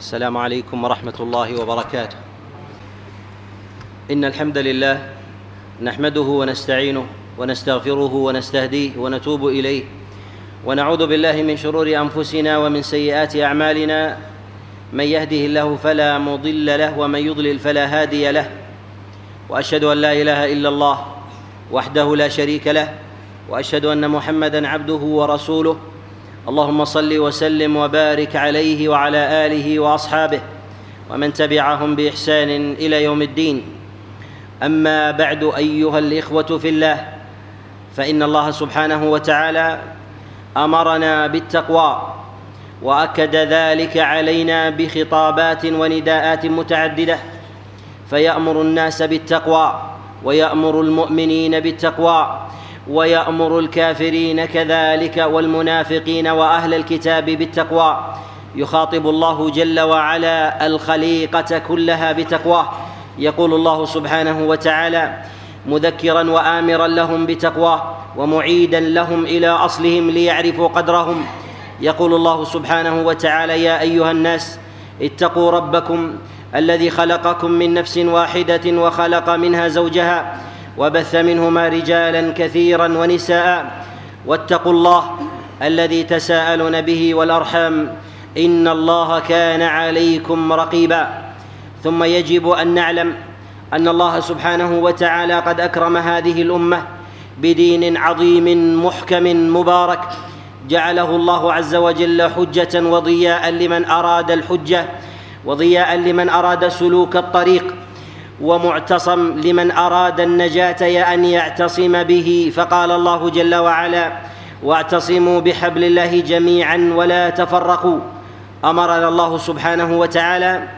السلام عليكم ورحمة الله وبركاته. إن الحمد لله نحمده ونستعينه ونستغفره ونستهديه ونتوب إليه. ونعوذ بالله من شرور أنفسنا ومن سيئات أعمالنا. من يهده الله فلا مضل له ومن يضلل فلا هادي له. وأشهد أن لا إله إلا الله وحده لا شريك له. وأشهد أن محمدا عبده ورسوله. اللهم صل وسلم وبارك عليه وعلى آله وأصحابه ومن تبعهم بإحسان إلى يوم الدين. أما بعد أيها الإخوة في الله فإن الله سبحانه وتعالى أمرنا بالتقوى وأكد ذلك علينا بخطابات ونداءات متعددة. فيأمر الناس بالتقوى ويأمر المؤمنين بالتقوى ويأمر الكافرين كذلك والمنافقين وأهل الكتاب بالتقوى. يخاطب الله جل وعلا الخليقة كلها بتقواه. يقول الله سبحانه وتعالى مذكرا وامرا لهم بتقواه ومعيدا لهم إلى أصلهم ليعرفوا قدرهم. يقول الله سبحانه وتعالى يا أيها الناس اتقوا ربكم الذي خلقكم من نفس واحدة وخلق منها زوجها وبث منهما رجالا كثيرا ونساء. واتقوا الله الذي تساءلون به والأرحام. إن الله كان عليكم رقيبا. ثم يجب أن نعلم أن الله سبحانه وتعالى قد أكرم هذه الأمة بدين عظيم محكم مبارك. جعله الله عز وجل حجة وضياء لمن أراد الحجة وضياء لمن أراد سلوك الطريق. ومعتصم لمن أراد النجاة أن يعتصم به فقال الله جل وعلا واعتصموا بحبل الله جميعا ولا تفرقوا أمرنا الله سبحانه وتعالى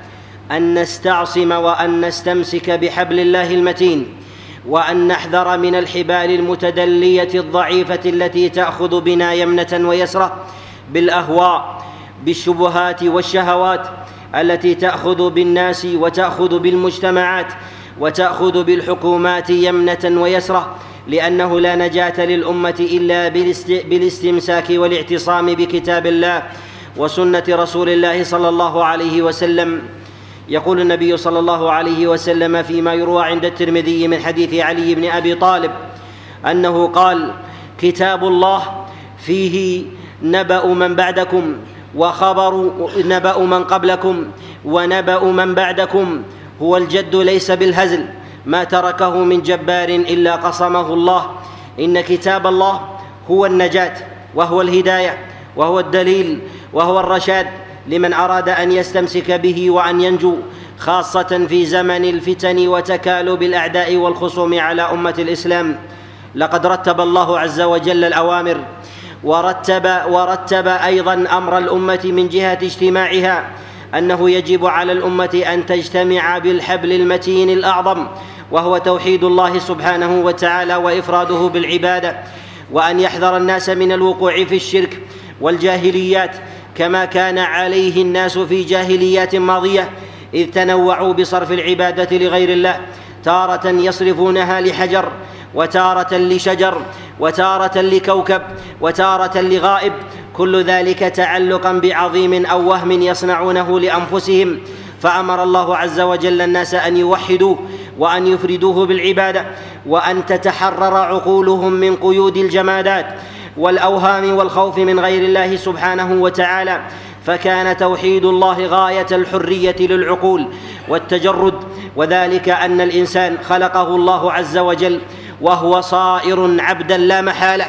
أن نستعصم وأن نستمسك بحبل الله المتين وأن نحذر من الحبال المتدلية الضعيفة التي تأخذ بنا يمنة ويسرة بالأهواء بالشبهات والشهوات التي تأخذ بالناس وتأخذ بالمجتمعات وتأخذ بالحكومات يمنة ويسرة لأنه لا نجاة للأمة إلا بالاستمساك والاعتصام بكتاب الله وسنة رسول الله صلى الله عليه وسلم. يقول النبي صلى الله عليه وسلم فيما يروى عند الترمذي من حديث علي بن أبي طالب أنه قال كتاب الله فيه نبأ من بعدكم وخبر نبأ من قبلكم ونبأ من بعدكم. هو الجد ليس بالهزل. ما تركه من جبار إلا قصمه الله. إن كتاب الله هو النجاة وهو الهداية وهو الدليل وهو الرشاد لمن أراد أن يستمسك به وأن ينجو خاصة في زمن الفتن وتكالب الأعداء والخصوم على أمة الإسلام. لقد رتب الله عز وجل الأوامر ورتب ورتب أيضا أمر الأمة من جهة اجتماعها أنه يجب على الأمة أن تجتمع بالحبل المتين الأعظم وهو توحيد الله سبحانه وتعالى وإفراده بالعبادة وأن يحذر الناس من الوقوع في الشرك والجاهليات كما كان عليه الناس في جاهليات ماضية إذ تنوعوا بصرف العبادة لغير الله تارة يصرفونها لحجر وتارة لشجر وتارة لكوكب وتارة لغائب كل ذلك تعلقا بعظيم أو وهم يصنعونه لأنفسهم. فأمر الله عز وجل الناس أن يوحدوه وأن يفردوه بالعبادة وأن تتحرر عقولهم من قيود الجمادات والأوهام والخوف من غير الله سبحانه وتعالى. فكان توحيد الله غاية الحرية للعقول والتجرد. وذلك أن الإنسان خلقه الله عز وجل وهو صائر عبدا لا محالة.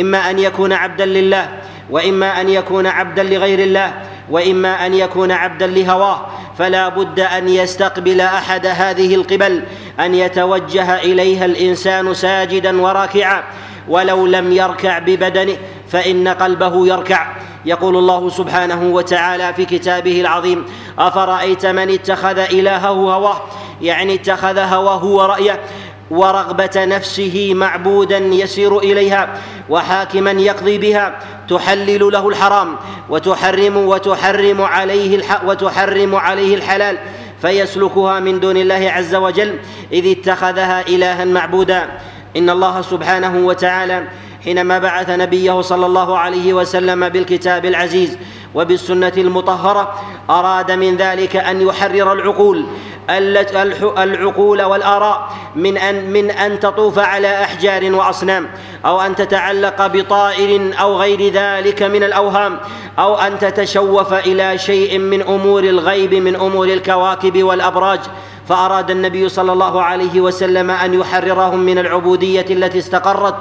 إما أن يكون عبدا لله وإما أن يكون عبدا لغير الله وإما أن يكون عبدا لهواه. فلا بد أن يستقبل أحد هذه القبل أن يتوجه إليها الإنسان ساجدا وراكعا. ولو لم يركع ببدنه فإن قلبه يركع. يقول الله سبحانه وتعالى في كتابه العظيم أفرأيت من اتخذ إلهه هواه؟ يعني اتخذ هواه ورأيه ورغبة نفسه معبودا يسير إليها وحاكما يقضي بها تحلل له الحرام وتحرم وتحرم عليه وتحرم عليه الحلال فيسلكها من دون الله عز وجل إذ اتخذها إلها معبودا. إن الله سبحانه وتعالى حينما بعث نبيه صلى الله عليه وسلم بالكتاب العزيز وبالسنة المطهرة أراد من ذلك أن يحرر العقول العقول والآراء من ان من أن تطوف على أحجار وأصنام أو أن تتعلق بطائر أو غير ذلك من الأوهام أو أن تتشوف إلى شيء من أمور الغيب من أمور الكواكب والأبراج. فأراد النبي صلى الله عليه وسلم أن يحررهم من العبودية التي استقرت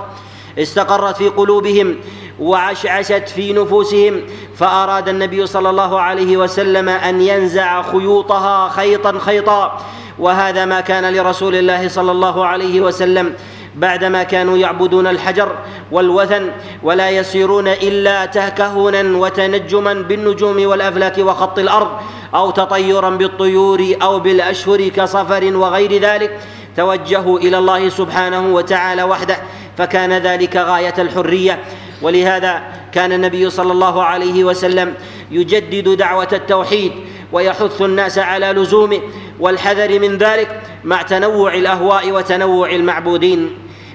استقرت في قلوبهم. وعشعشت في نفوسهم فأراد النبي صلى الله عليه وسلم أن ينزع خيوطها خيطا خيطا. وهذا ما كان لرسول الله صلى الله عليه وسلم بعدما كانوا يعبدون الحجر والوثن ولا يسيرون إلا تكهنا وتنجما بالنجوم والأفلاك وخط الأرض أو تطيرا بالطيور أو بالأشهر كصفر وغير ذلك. توجهوا إلى الله سبحانه وتعالى وحده فكان ذلك غاية الحرية. ولهذا كان النبي صلى الله عليه وسلم يجدد دعوة التوحيد ويحث الناس على لزومه والحذر من ذلك مع تنوع الأهواء وتنوع المعبودين.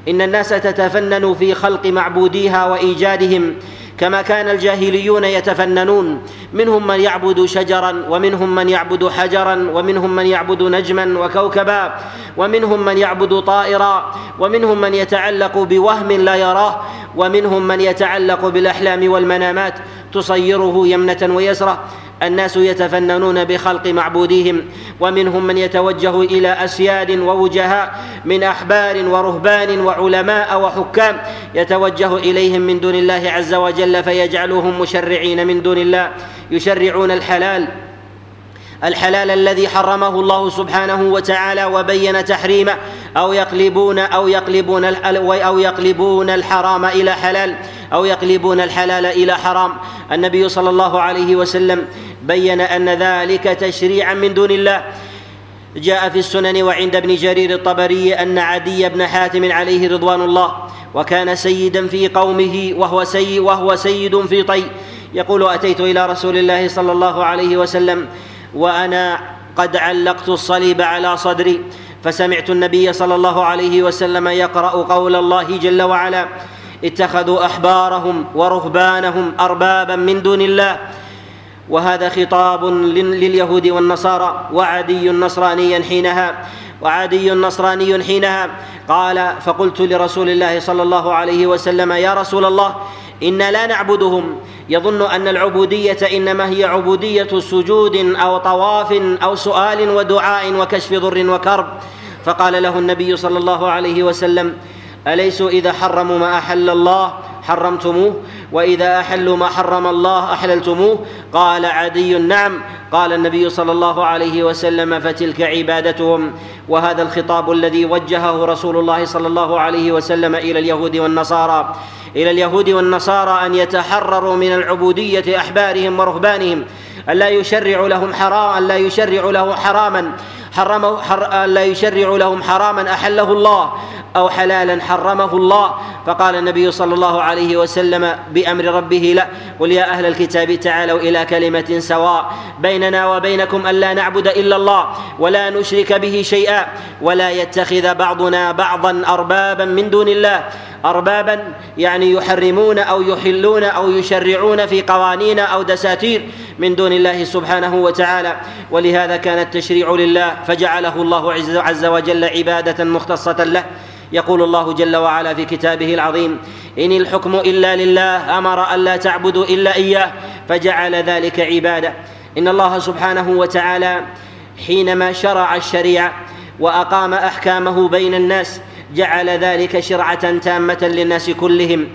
إن الناس تتفنن في خلق معبوديها وإيجادهم كما كان الجاهليون يتفننون. منهم من يعبد شجرا ومنهم من يعبد حجرا ومنهم من يعبد نجما وكوكبا ومنهم من يعبد طائرا ومنهم من يتعلق بوهم لا يراه ومنهم من يتعلق بالأحلام والمنامات. تصيره يمنة ويسرة. الناس يتفننون بخلق معبوديهم ومنهم من يتوجه إلى أسياد ووجهاء من أحبار ورهبان وعلماء وحكام يتوجه إليهم من دون الله عز وجل فيجعلهم مشرعين من دون الله يشرعون الحلال الحلال الذي حرمه الله سبحانه وتعالى وبين تحريمه أو يقلبون أو يقلبون أو يقلبون الحرام إلى حلال أو يقلبون الحلال إلى حرام. النبي صلى الله عليه وسلم بين أن ذلك تشريعا من دون الله. جاء في السنن وعند ابن جرير الطبري أن عدي بن حاتم عليه رضوان الله وكان سيدا في قومه وهو سيد وهو سيد في طي. يقول أتيت إلى رسول الله صلى الله عليه وسلم وأنا قد علقت الصليب على صدري فسمعت النبي صلى الله عليه وسلم يقرأ قول الله جل وعلا اتخذوا أحبارهم ورهبانهم أربابا من دون الله. وهذا خطاب لليهود والنصارى وعدي نصرانيا حينها وعدي نصراني حينها. قال فقلت لرسول الله صلى الله عليه وسلم يا رسول الله أنا لا نعبدهم. يظن أن العبودية إنما هي عبودية سجود أو طواف أو سؤال ودعاء وكشف ضر وكرب. فقال له النبي صلى الله عليه وسلم اليسوا إذا حرموا ما أحل الله حرمتموه؟ وإذا أحلوا ما حرم الله أحللتموه؟ قال عدي نعم قال النبي صلى الله عليه وسلم فتلك عبادتهم. وهذا الخطاب الذي وجهه رسول الله صلى الله عليه وسلم إلى اليهود والنصارى. إلى اليهود والنصارى أن يتحرروا من العبودية أحبارهم ورهبانهم ألا يشرع لهم حرام ألا يشرع له حراما. حرمه حر لا يشرع لهم حراما أحله الله. أو حلالا حرمه الله. فقال النبي صلى الله عليه وسلم بأمر ربه لا. قل يا أهل الكتاب تعالوا إلى كلمة سواء بيننا وبينكم الا نعبد إلا الله ولا نشرك به شيئا ولا يتخذ بعضنا بعضا أربابا من دون الله. أربابا يعني يحرمون أو يحلون أو يشرعون في قوانين أو دساتير من دون الله سبحانه وتعالى. ولهذا كان التشريع لله فجعله الله عز وجل عبادة مختصة له. يقول الله جل وعلا في كتابه العظيم إن الحكم إلا لله أمر الا تعبدوا إلا إياه فجعل ذلك عبادة. إن الله سبحانه وتعالى حينما شرع الشريعة وأقام أحكامه بين الناس جعل ذلك شرعة تامة للناس كلهم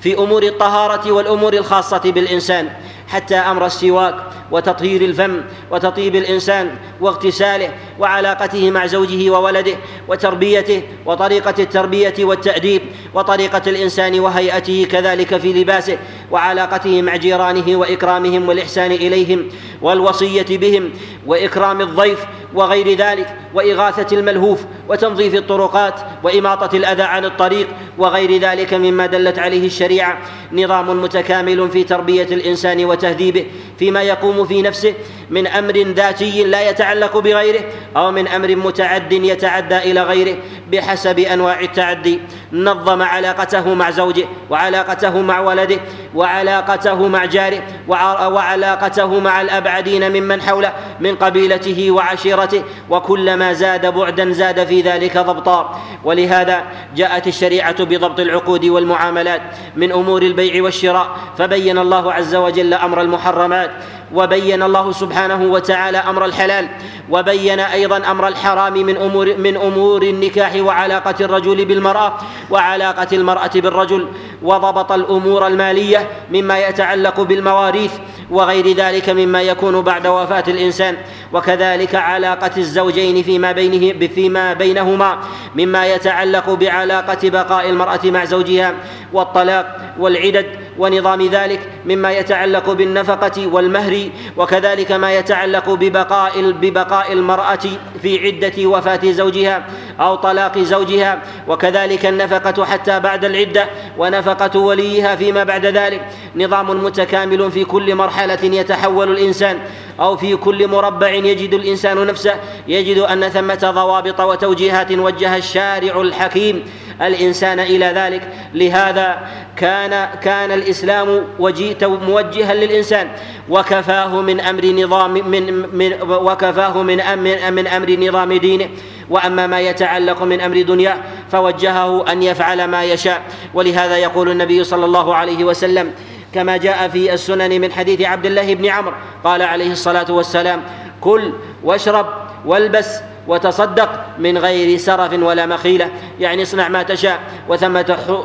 في أمور الطهارة والأمور الخاصة بالإنسان. حتى أمر السواك وتطهير الفم وتطيب الإنسان واغتساله وعلاقته مع زوجه وولده وتربيته وطريقة التربية والتأديب وطريقة الإنسان وهيئته كذلك في لباسه وعلاقته مع جيرانه وإكرامهم والإحسان إليهم والوصية بهم وإكرام الضيف وغير ذلك وإغاثة الملهوف وتنظيف الطرقات وإماطة الأذى عن الطريق وغير ذلك مما دلت عليه الشريعة نظام متكامل في تربية الإنسان وتهذيبه فيما يقوم في نفسه من أمر ذاتي لا يتعلق بغيره أو من أمر متعد يتعدى إلى غيره بحسب أنواع التعدي. نظم علاقته مع زوجه وعلاقته مع ولده وعلاقته مع جاره وعلاقته مع الأبعدين ممن حوله من قبيلته وعشيرته وكلما زاد بعدا زاد في ذلك ضبطا. ولهذا جاءت الشريعة بضبط العقود والمعاملات من أمور البيع والشراء فبين الله عز وجل أمر المحرمات وبين الله سبحانه وتعالى أمر الحلال وبين أيضا أمر الحرام من أمور من أمور النكاح وعلاقة الرجل بالمرأة وعلاقة المرأة بالرجل وضبط الأمور المالية مما يتعلق بالمواريث وغير ذلك مما يكون بعد وفاة الإنسان. وكذلك علاقة الزوجين فيما بينه فيما بينهما مما يتعلق بعلاقة بقاء المرأة مع زوجها والطلاق والعدد. ونظام ذلك مما يتعلق بالنفقة والمهر وكذلك ما يتعلق ببقاء ببقاء المرأة في عدة وفاة زوجها أو طلاق زوجها وكذلك النفقة حتى بعد العدة ونفقة وليها فيما بعد ذلك. نظام متكامل في كل مرحلة يتحول الإنسان أو في كل مربع يجد الإنسان نفسه. يجد أن ثمة ضوابط وتوجيهات وجه الشارع الحكيم. الإنسان إلى ذلك. لهذا كان كان الإسلام وجيت موجها للإنسان. وكفاه من أمر نظام من, من وكفاه من أمر من أمر نظام دينه. وأما ما يتعلق من أمر دنياه فوجهه أن يفعل ما يشاء. ولهذا يقول النبي صلى الله عليه وسلم كما جاء في السنن من حديث عبد الله بن عمرو قال عليه الصلاة والسلام كل واشرب والبس وتصدق من غير سرف ولا مخيلة. يعني اصنع ما تشاء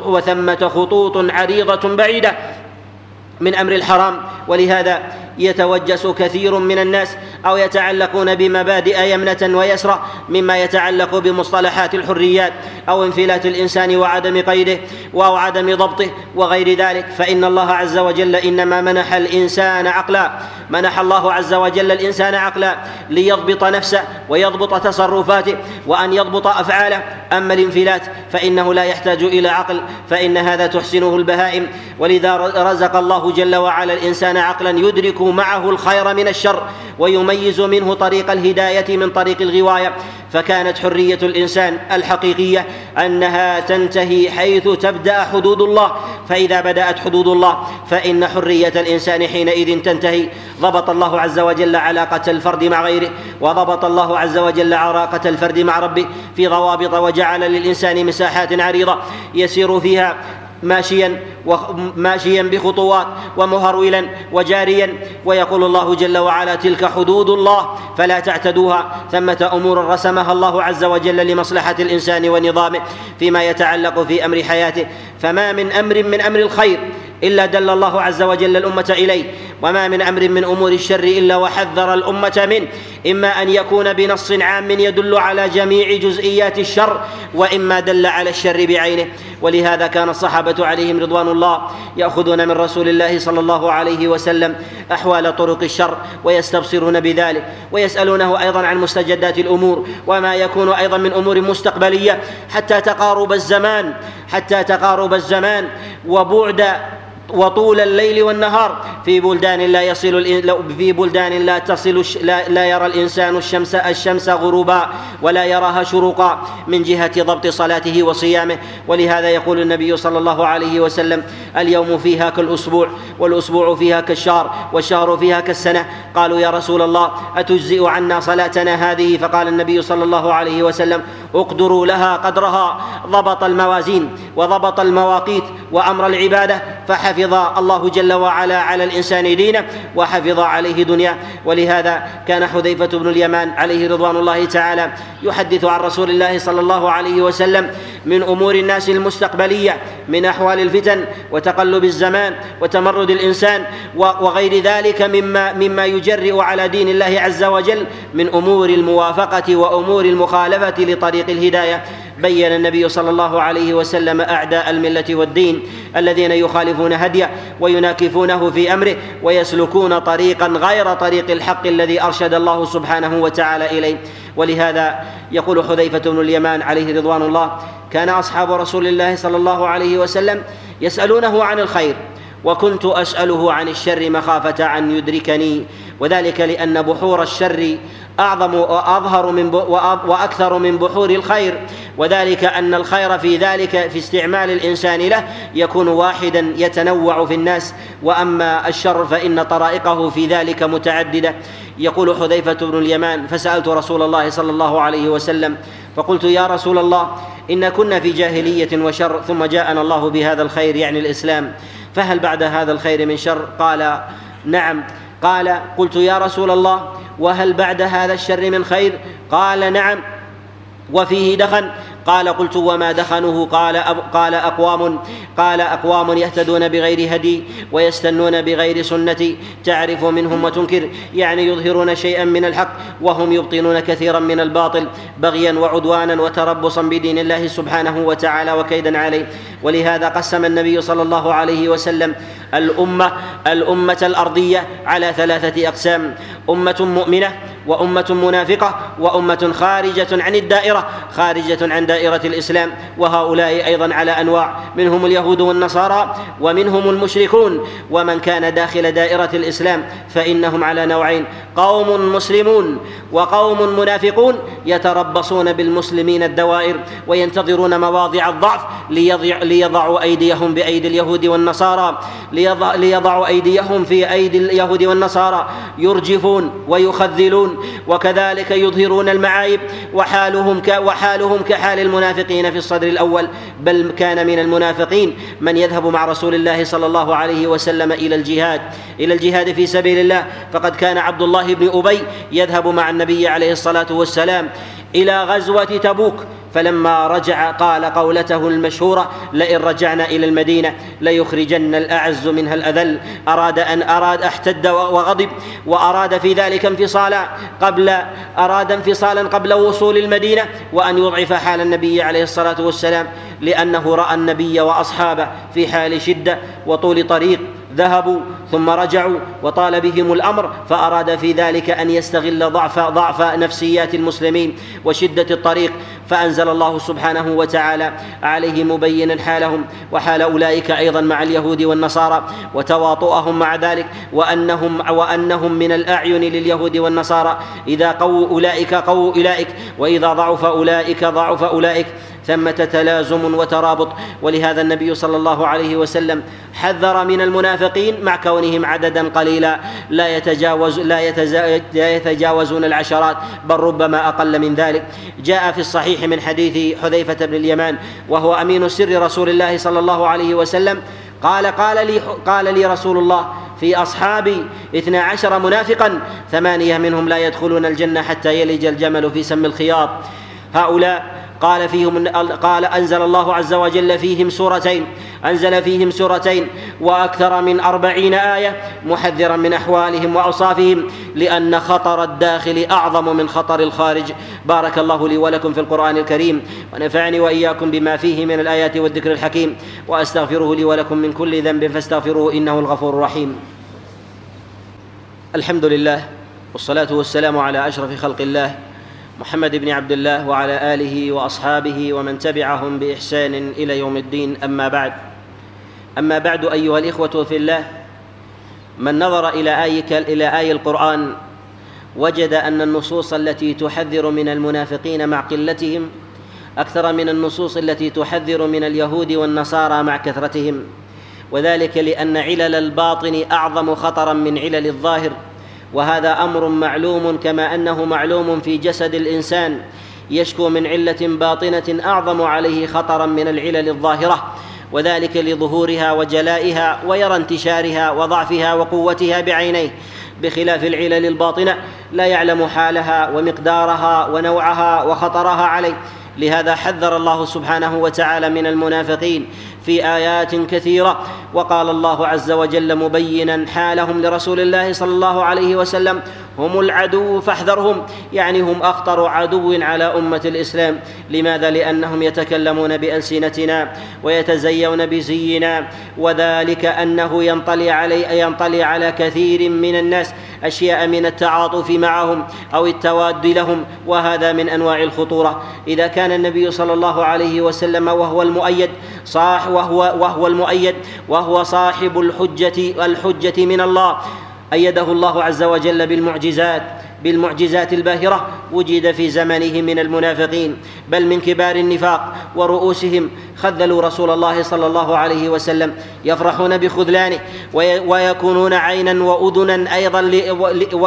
وثمة خطوط عريضة بعيدة من أمر الحرام. ولهذا يتوجس كثير من الناس أو يتعلقون بمبادئ يمنة ويسرى مما يتعلق بمصطلحات الحريات أو انفلات الإنسان وعدم قيده أو عدم ضبطه وغير ذلك. فإن الله عز وجل إنما منح الإنسان عقلا. منح الله عز وجل الإنسان عقلا ليضبط نفسه ويضبط تصرفاته وأن يضبط أفعاله. أما الانفلات فإنه لا يحتاج إلى عقل فإن هذا تحسنه البهائم. ولذا رزق الله جل وعلا الإنسان عقلا يدرك معه الخير من الشر ويميز منه طريق الهداية من طريق الغواية. فكانت حرية الإنسان الحقيقية أنها تنتهي حيث تبدأ حدود الله. فإذا بدأت حدود الله فإن حرية الإنسان حينئذ تنتهي. ضبط الله عز وجل علاقة الفرد مع غيره وضبط الله عز وجل علاقه الفرد مع ربه في ضوابط وجعل للإنسان مساحات عريضة يسير فيها. ماشيا ماشيا بخطوات ومهرولا وجاريا. ويقول الله جل وعلا تلك حدود الله فلا تعتدوها. ثمة أمور رسمها الله عز وجل لمصلحة الإنسان ونظامه فيما يتعلق في أمر حياته. فما من أمر من أمر الخير إلا دل الله عز وجل الأمة إليه. وما من أمر من أمور الشر إلا وحذر الأمة منه إما أن يكون بنص عام يدل على جميع جزئيات الشر وإما دل على الشر بعينه. ولهذا كان الصحابة عليهم رضوان الله يأخذون من رسول الله صلى الله عليه وسلم أحوال طرق الشر ويستبصرون بذلك ويسألونه أيضا عن مستجدات الأمور وما يكون أيضا من أمور مستقبلية حتى تقارب الزمان حتى تقارب الزمان وبعد وطول الليل والنهار. في بلدان لا يصل في بلدان لا تصل لا, لا يرى الإنسان الشمس الشمس غروبا ولا يراها شروقا من جهة ضبط صلاته وصيامه. ولهذا يقول النبي صلى الله عليه وسلم اليوم فيها كالأسبوع والأسبوع فيها كالشهر والشهر فيها كالسنة. قالوا يا رسول الله أتجزئ عنا صلاتنا هذه؟ فقال النبي صلى الله عليه وسلم اقدروا لها قدرها. ضبط الموازين وضبط المواقيت وأمر العبادة فحفظ الله جل وعلا على الإنسان دينه وحفظ عليه دنياه ولهذا كان حذيفة بن اليمان عليه رضوان الله تعالى يحدث عن رسول الله صلى الله عليه وسلم من أمور الناس المستقبلية من أحوال الفتن وتقلب الزمان وتمرد الإنسان وغير ذلك مما مما يجرئ على دين الله عز وجل من أمور الموافقة وأمور المخالفة لطريق الهداية. بين النبي صلى الله عليه وسلم أعداء الملة والدين الذين يخالفون هديه ويناكفونه في أمره ويسلكون طريقا غير طريق الحق الذي أرشد الله سبحانه وتعالى إليه. ولهذا يقول حذيفة بن اليمان عليه رضوان الله كان أصحاب رسول الله صلى الله عليه وسلم يسألونه عن الخير وكنت أسأله عن الشر مخافة أن يدركني وذلك لأن بحور الشر أعظم وأظهر من وأكثر من بحور الخير وذلك أن الخير في ذلك في استعمال الإنسان له يكون واحدا يتنوع في الناس وأما الشر فإن طرائقه في ذلك متعددة. يقول حذيفة بن اليمان فسألت رسول الله صلى الله عليه وسلم فقلت يا رسول الله إن كنا في جاهلية وشر ثم جاءنا الله بهذا الخير يعني الإسلام فهل بعد هذا الخير من شر قال نعم. قال قلت يا رسول الله وهل بعد هذا الشر من خير قال نعم. وفيه دخن. قال قلت وما دخنه؟ قال قال أقوام قال أقوام يهتدون بغير هدي ويستنون بغير سنتي تعرف منهم وتنكر. يعني يظهرون شيئا من الحق وهم يبطنون كثيرا من الباطل بغيا وعدوانا وتربصا بدين الله سبحانه وتعالى وكيدا عليه. ولهذا قسم النبي صلى الله عليه وسلم الأمة الأمة الأرضية على ثلاثة أقسام. أمة مؤمنة وأمة منافقة وأمة خارجة عن الدائرة خارجة عن دائرة الإسلام. وهؤلاء أيضا على أنواع منهم اليهود والنصارى ومنهم المشركون. ومن كان داخل دائرة الإسلام فإنهم على نوعين قوم مسلمون وقوم منافقون يتربصون بالمسلمين الدوائر وينتظرون مواضع الضعف ليضعوا أيديهم بأيدي اليهود والنصارى. ليضعوا أيديهم في أيدي اليهود والنصارى. يرجفون ويخذلون وكذلك يظهرون المعايب وحالهم ك وحالهم كحال المنافقين في الصدر الأول. بل كان من المنافقين من يذهب مع رسول الله صلى الله عليه وسلم إلى الجهاد إلى الجهاد في سبيل الله. فقد كان عبد الله بن أبي يذهب مع النبي عليه الصلاة والسلام إلى غزوة تبوك. فلما رجع قال قولته المشهورة لئن رجعنا إلى المدينة ليخرجن الأعز منها الأذل أراد أن أراد احتد وغضب وأراد في ذلك انفصالا قبل أراد انفصالا قبل وصول المدينة وأن يضعف حال النبي عليه الصلاة والسلام لأنه رأى النبي وأصحابه في حال شدة وطول طريق ذهبوا ثم رجعوا وطال بهم الأمر فأراد في ذلك أن يستغل ضعف ضعف نفسيات المسلمين وشدة الطريق. فأنزل الله سبحانه وتعالى عليه مبينا حالهم وحال أولئك أيضا مع اليهود والنصارى وتواطؤهم مع ذلك وانهم وأنهم من الأعين لليهود والنصارى. إذا قووا أولئك قووا اولئك وإذا ضعف أولئك ضعف أولئك. ثمة تلازم وترابط. ولهذا النبي صلى الله عليه وسلم حذر من المنافقين مع كونهم عددا قليلا. لا يتجاوز لا, لا يتجاوزون العشرات بل ربما أقل من ذلك. جاء في الصحيح من حديث حذيفة بن اليمان وهو أمين سر رسول الله صلى الله عليه وسلم قال قال لي قال لي رسول الله في أصحابي اثنا عشر منافقا ثمانية منهم لا يدخلون الجنة حتى يلج الجمل في سم الخياط. هؤلاء قال فيهم قال أنزل الله عز وجل فيهم سورتين. أنزل فيهم سورتين. وأكثر من أربعين آية محذرا من أحوالهم وأوصافهم لأن خطر الداخل أعظم من خطر الخارج. بارك الله لي ولكم في القرآن الكريم. ونفعني وإياكم بما فيه من الآيات والذكر الحكيم. وأستغفره لي ولكم من كل ذنب فاستغفروه إنه الغفور الرحيم. الحمد لله والصلاة والسلام على أشرف خلق الله محمد بن عبد الله وعلى آله وأصحابه ومن تبعهم بإحسان إلى يوم الدين. أما بعد أما بعد أيها الإخوة في الله من نظر إلى آي إلى آي القرآن وجد أن النصوص التي تحذر من المنافقين مع قلتهم أكثر من النصوص التي تحذر من اليهود والنصارى مع كثرتهم وذلك لأن علل الباطن أعظم خطرا من علل الظاهر. وهذا أمر معلوم كما أنه معلوم في جسد الإنسان يشكو من علة باطنة أعظم عليه خطرا من العلل الظاهرة وذلك لظهورها وجلائها ويرى انتشارها وضعفها وقوتها بعينيه. بخلاف العلل الباطنة لا يعلم حالها ومقدارها ونوعها وخطرها عليه. لهذا حذر الله سبحانه وتعالى من المنافقين في آيات كثيرة. وقال الله عز وجل مبينا حالهم لرسول الله صلى الله عليه وسلم هم العدو فاحذرهم. يعني هم أخطر عدو على أمة الإسلام. لماذا؟ لأنهم يتكلمون بألسنتنا ويتزيون بزينا. وذلك أنه ينطلي علي ينطلي على كثير من الناس أشياء من التعاطف معهم أو التواد لهم وهذا من أنواع الخطورة. إذا كان النبي صلى الله عليه وسلم وهو المؤيد صاح وهو وهو المؤيد وهو صاحب الحجه الحجة من الله. أيده الله عز وجل بالمعجزات بالمعجزات الباهرة. وجد في زمنه من المنافقين. بل من كبار النفاق ورؤوسهم خذلوا رسول الله صلى الله عليه وسلم يفرحون بخذلانه ويكونون عينا وأذنا أيضا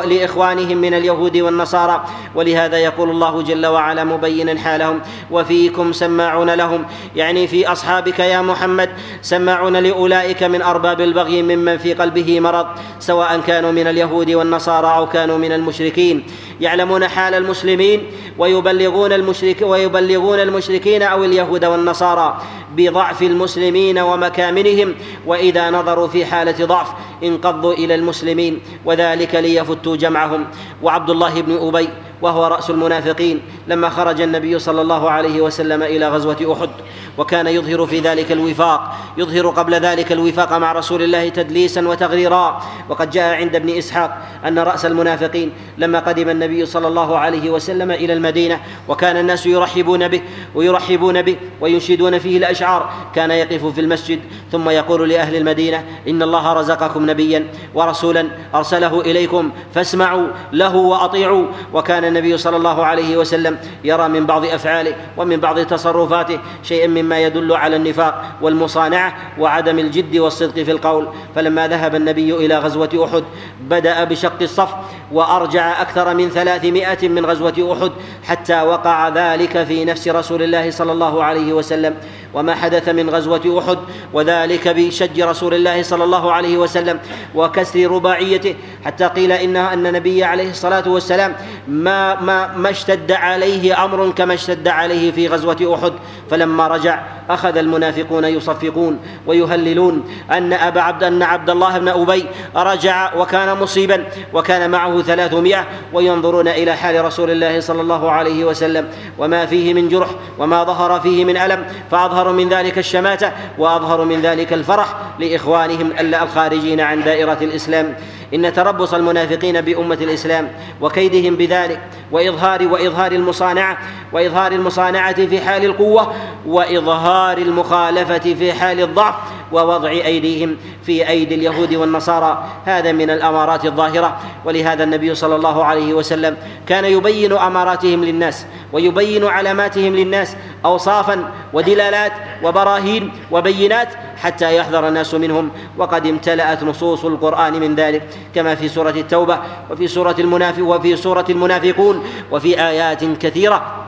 لإخوانهم من اليهود والنصارى. ولهذا يقول الله جل وعلا مبينا حالهم وفيكم سماعون لهم. يعني في أصحابك يا محمد سماعون لأولئك من أرباب البغي ممن في قلبه مرض سواء كانوا من اليهود والنصارى أو كانوا من المشركين. يعلمون حال المسلمين ويبلغون المشرك ويبلغون المشركين أو اليهود والنصارى بضعف المسلمين ومكامنهم وإذا نظروا في حالة ضعف انقضوا إلى المسلمين وذلك ليفتوا جمعهم. وعبد الله بن أبي وهو رأس المنافقين لما خرج النبي صلى الله عليه وسلم إلى غزوة أحد وكان يظهر في ذلك الوفاق يظهر قبل ذلك الوفاق مع رسول الله تدليسا وتغريرا وقد جاء عند ابن إسحاق أن رأس المنافقين لما قدم النبي صلى الله عليه وسلم إلى المدينة وكان الناس يرحبون به ويرحبون به وينشدون فيه الأشعار. كان يقف في المسجد ثم يقول لأهل المدينة إن الله رزقكم نبيا ورسولا أرسله إليكم فاسمعوا له وأطيعوا. وكان النبي صلى الله عليه وسلم يرى من بعض أفعاله ومن بعض تصرفاته شيئا مما يدل على النفاق والمصانعة وعدم الجد والصدق في القول. فلما ذهب النبي إلى غزوة أحد بدأ بشق الصف وأرجع أكثر من ثلاثمائة من غزوة أحد حتى وقع ذلك في نفس رسول الله صلى الله عليه وسلم. وما حدث من غزوة أحد وذلك بشج رسول الله صلى الله عليه وسلم وكسر رباعيته حتى قيل إنها أن النبي عليه الصلاة والسلام ما ما ما اشتد عليه أمر كما اشتد عليه في غزوة أحد. فلما رجع أخذ المنافقون يصفقون ويهللون أن أبا عبد أن عبد الله بن أبي رجع وكان مصيبا وكان معه ثلاثمائة وينظرون إلى حال رسول الله صلى الله عليه وسلم وما فيه من جرح وما ظهر فيه من ألم فأظهر من ذلك الشماتة وأظهر من ذلك الفرح لإخوانهم الخارجين عن دائرة الإسلام. إن تربص المنافقين بأمة الإسلام وكيدهم بذلك وإظهار وإظهار المصانعة وإظهار المصانعة في حال القوة وإظهار المخالفة في حال الضعف ووضع أيديهم في أيدي اليهود والنصارى. هذا من الأمارات الظاهرة. ولهذا النبي صلى الله عليه وسلم كان يبين أماراتهم للناس ويبين علاماتهم للناس أوصافا ودلالات وبراهين وبينات حتى يحذر الناس منهم. وقد امتلأت نصوص القرآن من ذلك كما في سورة التوبة وفي سورة المنافق وفي سورة المنافقون وفي آيات كثيرة.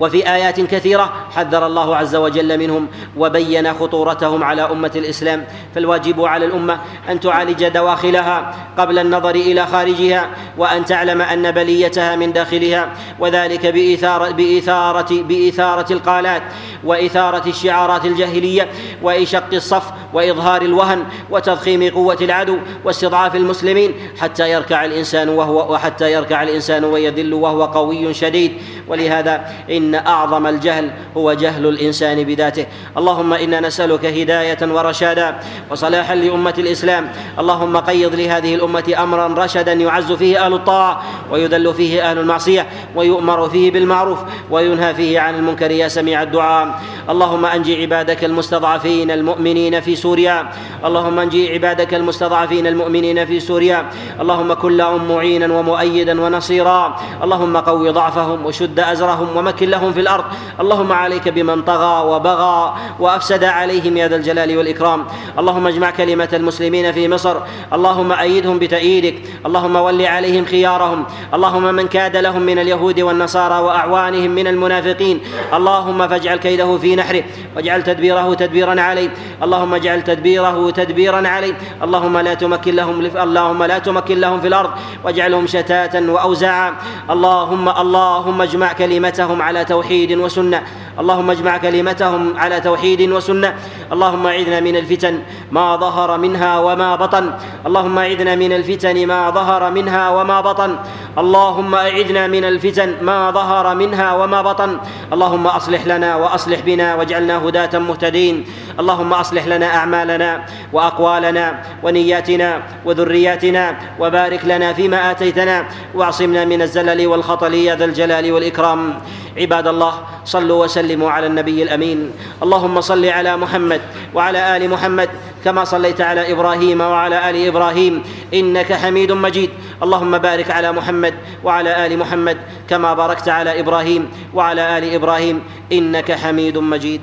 وفي آيات كثيرة حذر الله عز وجل منهم وبين خطورتهم على أمة الإسلام فالواجب على الأمة أن تعالج دواخلها قبل النظر إلى خارجها وأن تعلم أن بليتها من داخلها وذلك بإثارة, بإثارة, بإثارة القالات وإثارة الشعارات الجاهلية وإشق الصف وإظهار الوهن وتضخيم قوة العدو واستضعاف المسلمين حتى يركع الإنسان وهو وحتى يركع الإنسان ويذل وهو قوي شديد. ولهذا إن أعظم الجهل هو جهل الإنسان بذاته. اللهم إنا نسألك هداية ورشادا وصلاحا لأمة الإسلام. اللهم قيض لهذه الأمة أمرا رشدا يعز فيه أهل الطاعة ويذل فيه أهل المعصية ويؤمر فيه بالمعروف وينهى فيه عن المنكر يا سميع الدعاء. اللهم أنجي عبادك المستضعفين المؤمنين في سوريا. اللهم أنجي عبادك المستضعفين المؤمنين في سوريا. اللهم كن لهم معينا ومؤيدا ونصيرا. اللهم قو ضعفهم وشد أزرهم ومكن لهم في الأرض. اللهم عليك بمن طغى وبغى وأفسد عليهم يا ذا الجلال والإكرام. اللهم اجمع كلمة المسلمين في مصر. اللهم أيدهم بتأييدك. اللهم ول عليهم خيارهم. اللهم من كاد لهم من اليهود والنصارى وأعوانهم من المنافقين. اللهم فاجعل كيده في نحره واجعل تدبيره تدبيرا عليه اللهم اجعل تدبيره تدبيرا عليه اللهم لا تمكن لهم اللهم لا تمكن لهم في الأرض. واجعلهم شتاتا واوزاعا. اللهم اللهم اجمع كلمتهم على توحيد وسنة. اللهم اجمع كلمتهم على توحيد وسنة. اللهم اعذنا من الفتن ما ظهر منها وما بطن. اللهم اعذنا من الفتن ما ظهر منها وما بطن. اللهم أعذنا من الفتن ما ظهر منها وما بطن. اللهم أصلح لنا وأصلح بنا واجعلنا هداة مهتدين. اللهم أصلح لنا أعمالنا وأقوالنا ونياتنا وذرياتنا وبارك لنا فيما آتيتنا وأعصمنا من الزلل والخطل يا ذا الجلال والإكرام. عباد الله صلوا وسلموا على النبي الأمين. اللهم صل على محمد وعلى آل محمد كما صليت على إبراهيم وعلى آل إبراهيم. إنك حميد مجيد. اللهم بارك على محمد وعلى آل محمد كما باركت على إبراهيم وعلى آل إبراهيم إنك حميد مجيد.